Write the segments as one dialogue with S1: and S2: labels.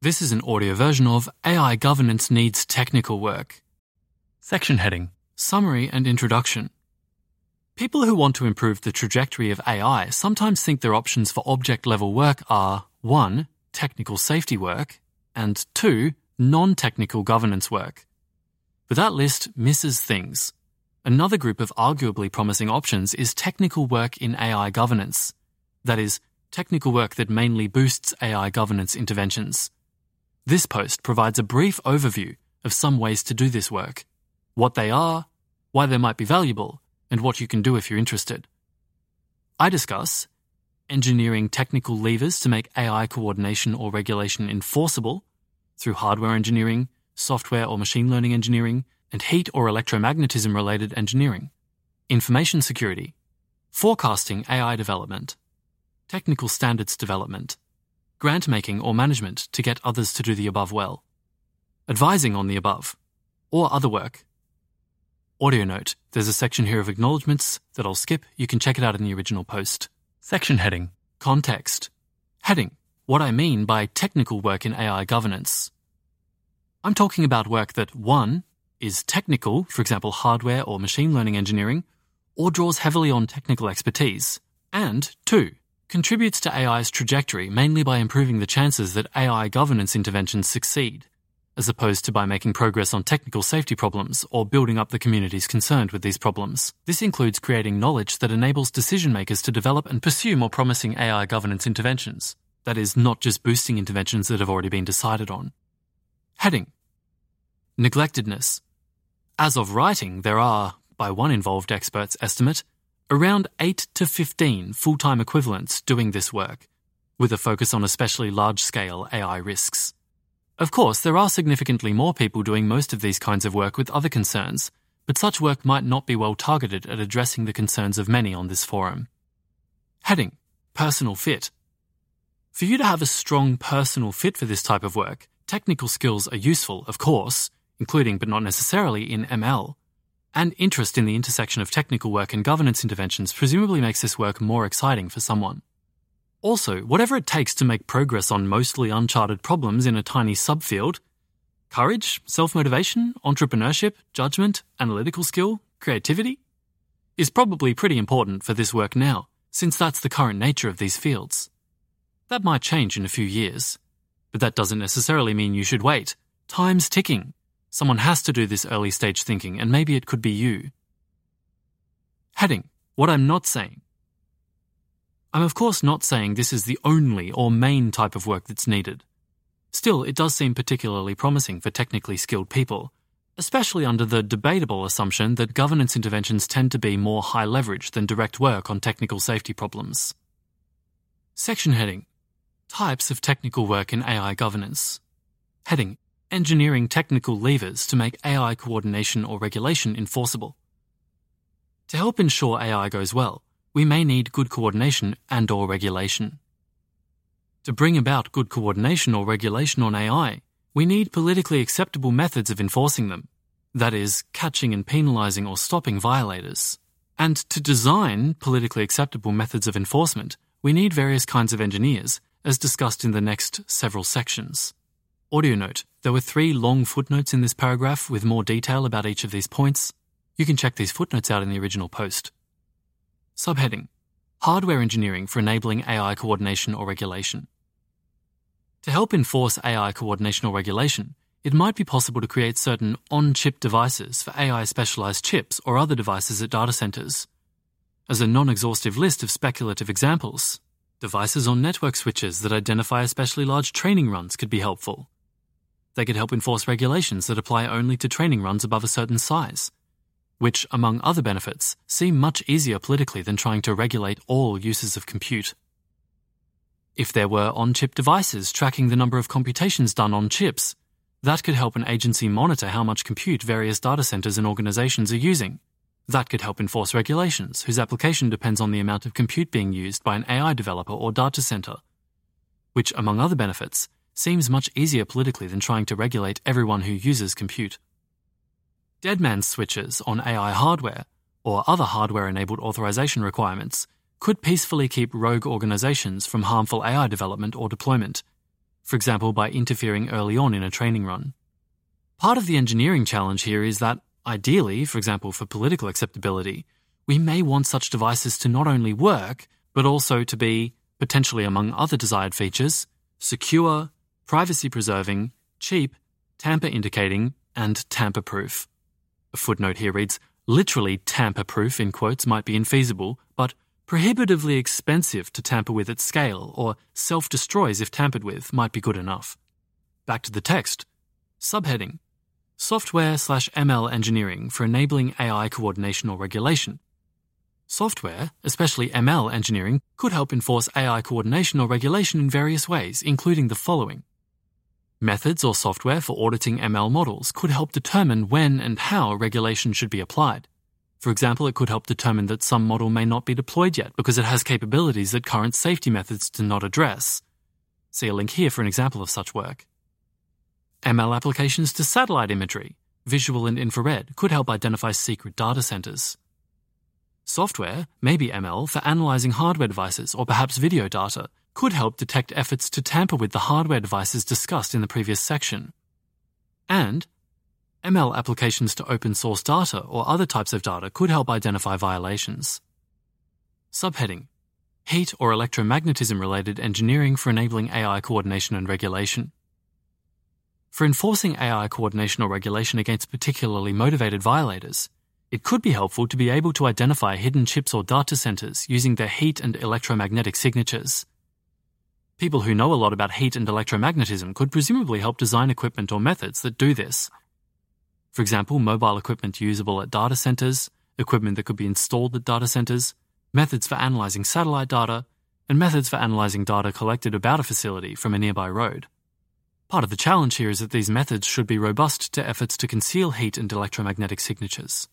S1: This is an audio version of AI Governance Needs Technical Work. Section heading Summary and Introduction. People who want to improve the trajectory of AI sometimes think their options for object level work are 1. Technical safety work, and 2. Non technical governance work. But that list misses things. Another group of arguably promising options is technical work in AI governance. That is, technical work that mainly boosts AI governance interventions. This post provides a brief overview of some ways to do this work, what they are, why they might be valuable, and what you can do if you're interested. I discuss engineering technical levers to make AI coordination or regulation enforceable through hardware engineering, software or machine learning engineering, and heat or electromagnetism related engineering, information security, forecasting AI development, technical standards development, grant making or management to get others to do the above well, advising on the above, or other work. Audio note there's a section here of acknowledgements that I'll skip. You can check it out in the original post. Section heading Context. Heading What I mean by technical work in AI governance. I'm talking about work that 1. is technical, for example, hardware or machine learning engineering, or draws heavily on technical expertise, and 2 contributes to AI's trajectory mainly by improving the chances that AI governance interventions succeed, as opposed to by making progress on technical safety problems or building up the communities concerned with these problems. This includes creating knowledge that enables decision makers to develop and pursue more promising AI governance interventions. That is, not just boosting interventions that have already been decided on. Heading Neglectedness. As of writing, there are, by one involved expert's estimate, around 8 to 15 full time equivalents doing this work, with a focus on especially large scale AI risks. Of course, there are significantly more people doing most of these kinds of work with other concerns, but such work might not be well targeted at addressing the concerns of many on this forum. Heading Personal Fit. For you to have a strong personal fit for this type of work, technical skills are useful, of course, including but not necessarily in ML, and interest in the intersection of technical work and governance interventions presumably makes this work more exciting for someone. Also, whatever it takes to make progress on mostly uncharted problems in a tiny subfield courage, self motivation, entrepreneurship, judgment, analytical skill, creativity is probably pretty important for this work now, since that's the current nature of these fields. That might change in a few years, but that doesn't necessarily mean you should wait. Time's ticking. Someone has to do this early stage thinking, and maybe it could be you. Heading What I'm not saying. I'm of course not saying this is the only or main type of work that's needed. Still, it does seem particularly promising for technically skilled people, especially under the debatable assumption that governance interventions tend to be more high leverage than direct work on technical safety problems. Section heading Types of technical work in AI governance. Heading engineering technical levers to make AI coordination or regulation enforceable. To help ensure AI goes well, we may need good coordination and or regulation. To bring about good coordination or regulation on AI, we need politically acceptable methods of enforcing them, that is, catching and penalizing or stopping violators. And to design politically acceptable methods of enforcement, we need various kinds of engineers, as discussed in the next several sections. Audio note there were three long footnotes in this paragraph with more detail about each of these points. You can check these footnotes out in the original post. Subheading Hardware engineering for enabling AI coordination or regulation. To help enforce AI coordination or regulation, it might be possible to create certain on chip devices for AI specialized chips or other devices at data centers. As a non exhaustive list of speculative examples, devices on network switches that identify especially large training runs could be helpful they could help enforce regulations that apply only to training runs above a certain size, which, among other benefits, seem much easier politically than trying to regulate all uses of compute. If there were on chip devices tracking the number of computations done on chips, that could help an agency monitor how much compute various data centers and organizations are using. That could help enforce regulations whose application depends on the amount of compute being used by an AI developer or data center, which, among other benefits, seems much easier politically than trying to regulate everyone who uses compute. Deadman switches on AI hardware, or other hardware enabled authorization requirements, could peacefully keep rogue organizations from harmful AI development or deployment. for example by interfering early on in a training run. Part of the engineering challenge here is that, ideally, for example for political acceptability, we may want such devices to not only work, but also to be, potentially among other desired features, secure, privacy preserving, cheap, tamper indicating, and tamper proof. A footnote here reads literally tamper proof in quotes might be infeasible, but prohibitively expensive to tamper with at scale or self destroys if tampered with might be good enough. Back to the text. Subheading Software slash ML engineering for enabling AI coordination or regulation. Software, especially ML engineering, could help enforce AI coordination or regulation in various ways, including the following. Methods or software for auditing ML models could help determine when and how regulation should be applied. For example, it could help determine that some model may not be deployed yet because it has capabilities that current safety methods do not address. See a link here for an example of such work. ML applications to satellite imagery, visual and infrared, could help identify secret data centers. Software, maybe ML, for analyzing hardware devices or perhaps video data, could help detect efforts to tamper with the hardware devices discussed in the previous section. And ML applications to open source data or other types of data could help identify violations. Subheading Heat or electromagnetism related engineering for enabling AI coordination and regulation. For enforcing AI coordination or regulation against particularly motivated violators, it could be helpful to be able to identify hidden chips or data centers using their heat and electromagnetic signatures. People who know a lot about heat and electromagnetism could presumably help design equipment or methods that do this. For example, mobile equipment usable at data centers, equipment that could be installed at data centers, methods for analyzing satellite data, and methods for analyzing data collected about a facility from a nearby road. Part of the challenge here is that these methods should be robust to efforts to conceal heat and electromagnetic signatures.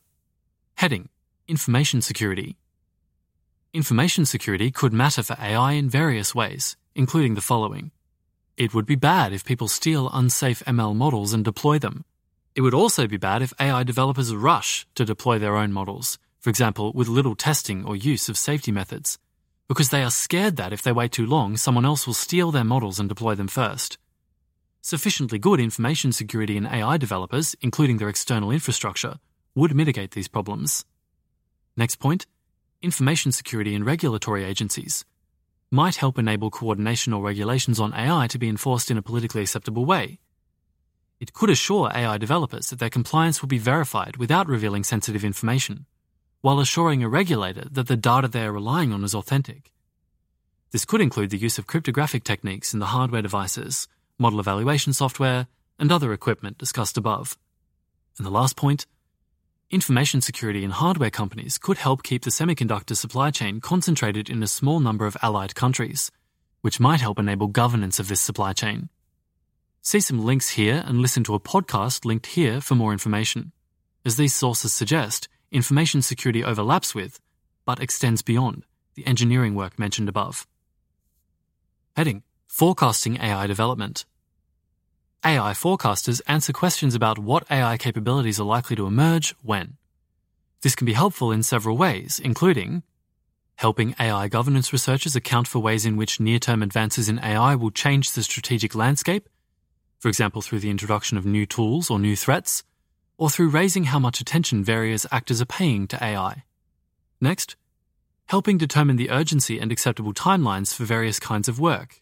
S1: Heading Information Security Information security could matter for AI in various ways, including the following. It would be bad if people steal unsafe ML models and deploy them. It would also be bad if AI developers rush to deploy their own models, for example, with little testing or use of safety methods, because they are scared that if they wait too long, someone else will steal their models and deploy them first. Sufficiently good information security in AI developers, including their external infrastructure, would mitigate these problems. Next point information security in regulatory agencies might help enable coordination or regulations on AI to be enforced in a politically acceptable way. It could assure AI developers that their compliance will be verified without revealing sensitive information, while assuring a regulator that the data they are relying on is authentic. This could include the use of cryptographic techniques in the hardware devices model evaluation software, and other equipment discussed above. And the last point information security in hardware companies could help keep the semiconductor supply chain concentrated in a small number of allied countries, which might help enable governance of this supply chain. See some links here and listen to a podcast linked here for more information. As these sources suggest, information security overlaps with, but extends beyond, the engineering work mentioned above. Heading Forecasting AI development. AI forecasters answer questions about what AI capabilities are likely to emerge when. This can be helpful in several ways, including helping AI governance researchers account for ways in which near term advances in AI will change the strategic landscape, for example, through the introduction of new tools or new threats, or through raising how much attention various actors are paying to AI. Next, helping determine the urgency and acceptable timelines for various kinds of work,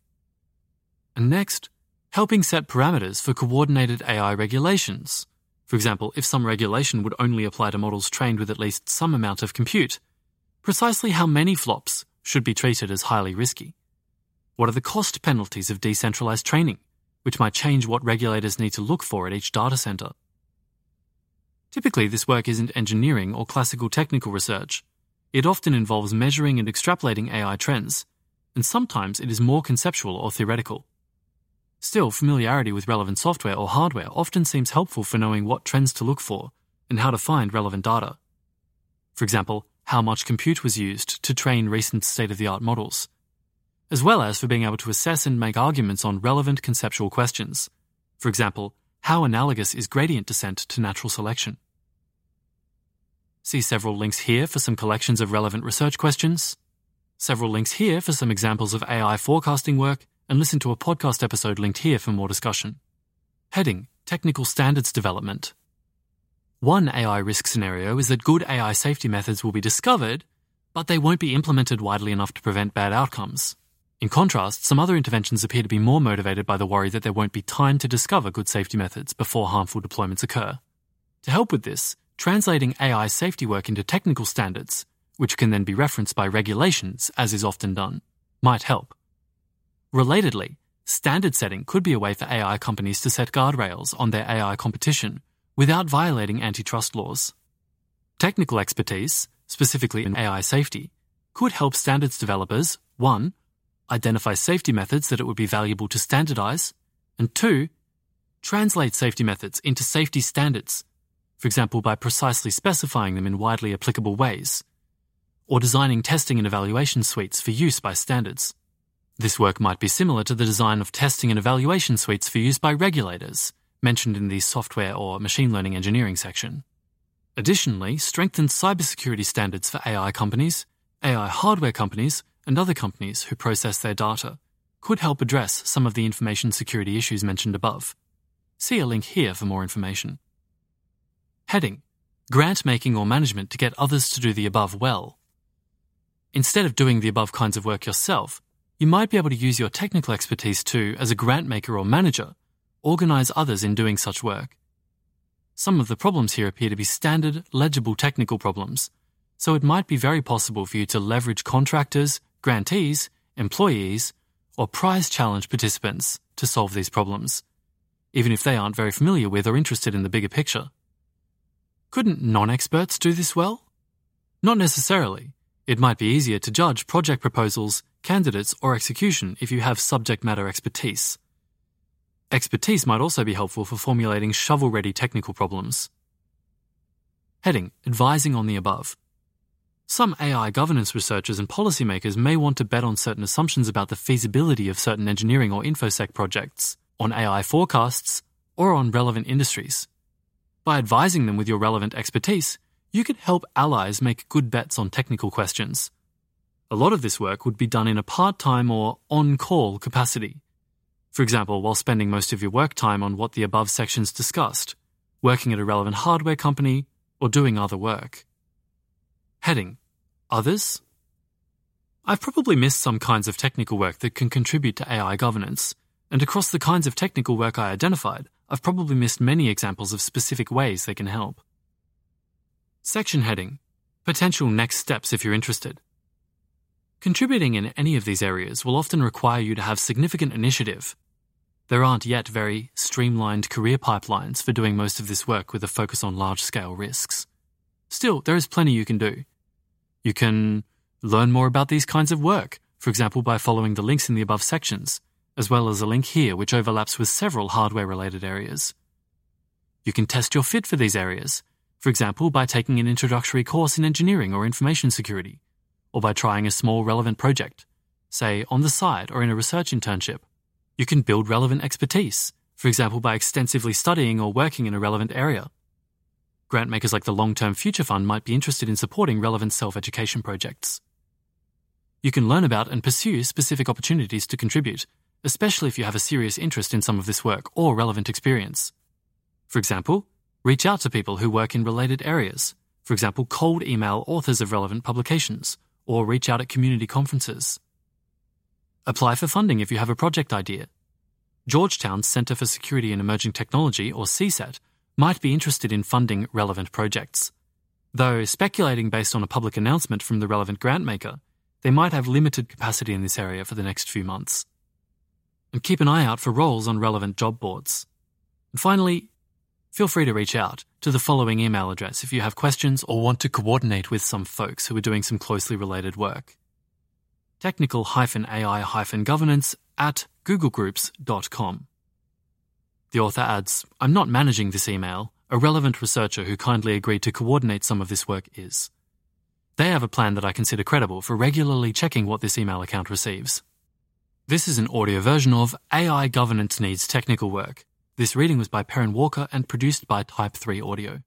S1: and next, helping set parameters for coordinated AI regulations. For example, if some regulation would only apply to models trained with at least some amount of compute, precisely how many flops should be treated as highly risky? What are the cost penalties of decentralized training, which might change what regulators need to look for at each data center? Typically, this work isn't engineering or classical technical research. It often involves measuring and extrapolating AI trends, and sometimes it is more conceptual or theoretical. Still, familiarity with relevant software or hardware often seems helpful for knowing what trends to look for and how to find relevant data. For example, how much compute was used to train recent state of the art models, as well as for being able to assess and make arguments on relevant conceptual questions. For example, how analogous is gradient descent to natural selection? See several links here for some collections of relevant research questions, several links here for some examples of AI forecasting work, and listen to a podcast episode linked here for more discussion. Heading Technical Standards Development. One AI risk scenario is that good AI safety methods will be discovered, but they won't be implemented widely enough to prevent bad outcomes. In contrast, some other interventions appear to be more motivated by the worry that there won't be time to discover good safety methods before harmful deployments occur. To help with this, translating AI safety work into technical standards, which can then be referenced by regulations, as is often done, might help. Relatedly, standard setting could be a way for AI companies to set guardrails on their AI competition without violating antitrust laws. Technical expertise, specifically in AI safety, could help standards developers 1. Identify safety methods that it would be valuable to standardize, and 2. Translate safety methods into safety standards, for example, by precisely specifying them in widely applicable ways, or designing testing and evaluation suites for use by standards. This work might be similar to the design of testing and evaluation suites for use by regulators, mentioned in the software or machine learning engineering section. Additionally, strengthen cybersecurity standards for AI companies, AI hardware companies, and other companies who process their data could help address some of the information security issues mentioned above. See a link here for more information. Heading Grant making or management to get others to do the above well. Instead of doing the above kinds of work yourself, you might be able to use your technical expertise too as a grant maker or manager, organize others in doing such work. Some of the problems here appear to be standard, legible technical problems, so it might be very possible for you to leverage contractors, grantees, employees, or prize challenge participants to solve these problems, even if they aren't very familiar with or interested in the bigger picture. Couldn't non experts do this well? Not necessarily. It might be easier to judge project proposals, candidates, or execution if you have subject matter expertise. Expertise might also be helpful for formulating shovel ready technical problems. Heading Advising on the above. Some AI governance researchers and policymakers may want to bet on certain assumptions about the feasibility of certain engineering or InfoSec projects, on AI forecasts, or on relevant industries. By advising them with your relevant expertise, you could help allies make good bets on technical questions. A lot of this work would be done in a part time or on call capacity. For example, while spending most of your work time on what the above sections discussed, working at a relevant hardware company, or doing other work. Heading Others? I've probably missed some kinds of technical work that can contribute to AI governance, and across the kinds of technical work I identified, I've probably missed many examples of specific ways they can help. Section heading Potential next steps if you're interested. Contributing in any of these areas will often require you to have significant initiative. There aren't yet very streamlined career pipelines for doing most of this work with a focus on large scale risks. Still, there is plenty you can do. You can learn more about these kinds of work, for example, by following the links in the above sections, as well as a link here which overlaps with several hardware related areas. You can test your fit for these areas, for example, by taking an introductory course in engineering or information security, or by trying a small relevant project, say on the side or in a research internship. You can build relevant expertise, for example, by extensively studying or working in a relevant area Grant makers like the Long Term Future Fund might be interested in supporting relevant self education projects. You can learn about and pursue specific opportunities to contribute, especially if you have a serious interest in some of this work or relevant experience. For example, reach out to people who work in related areas, for example, cold email authors of relevant publications, or reach out at community conferences. Apply for funding if you have a project idea. Georgetown's Center for Security and Emerging Technology, or CSET, might be interested in funding relevant projects. Though speculating based on a public announcement from the relevant grant maker, they might have limited capacity in this area for the next few months. And keep an eye out for roles on relevant job boards. And finally, feel free to reach out to the following email address if you have questions or want to coordinate with some folks who are doing some closely related work. Technical-AI-governance at googlegroups.com. The author adds, I'm not managing this email. A relevant researcher who kindly agreed to coordinate some of this work is. They have a plan that I consider credible for regularly checking what this email account receives. This is an audio version of AI Governance Needs Technical Work. This reading was by Perrin Walker and produced by Type 3 Audio.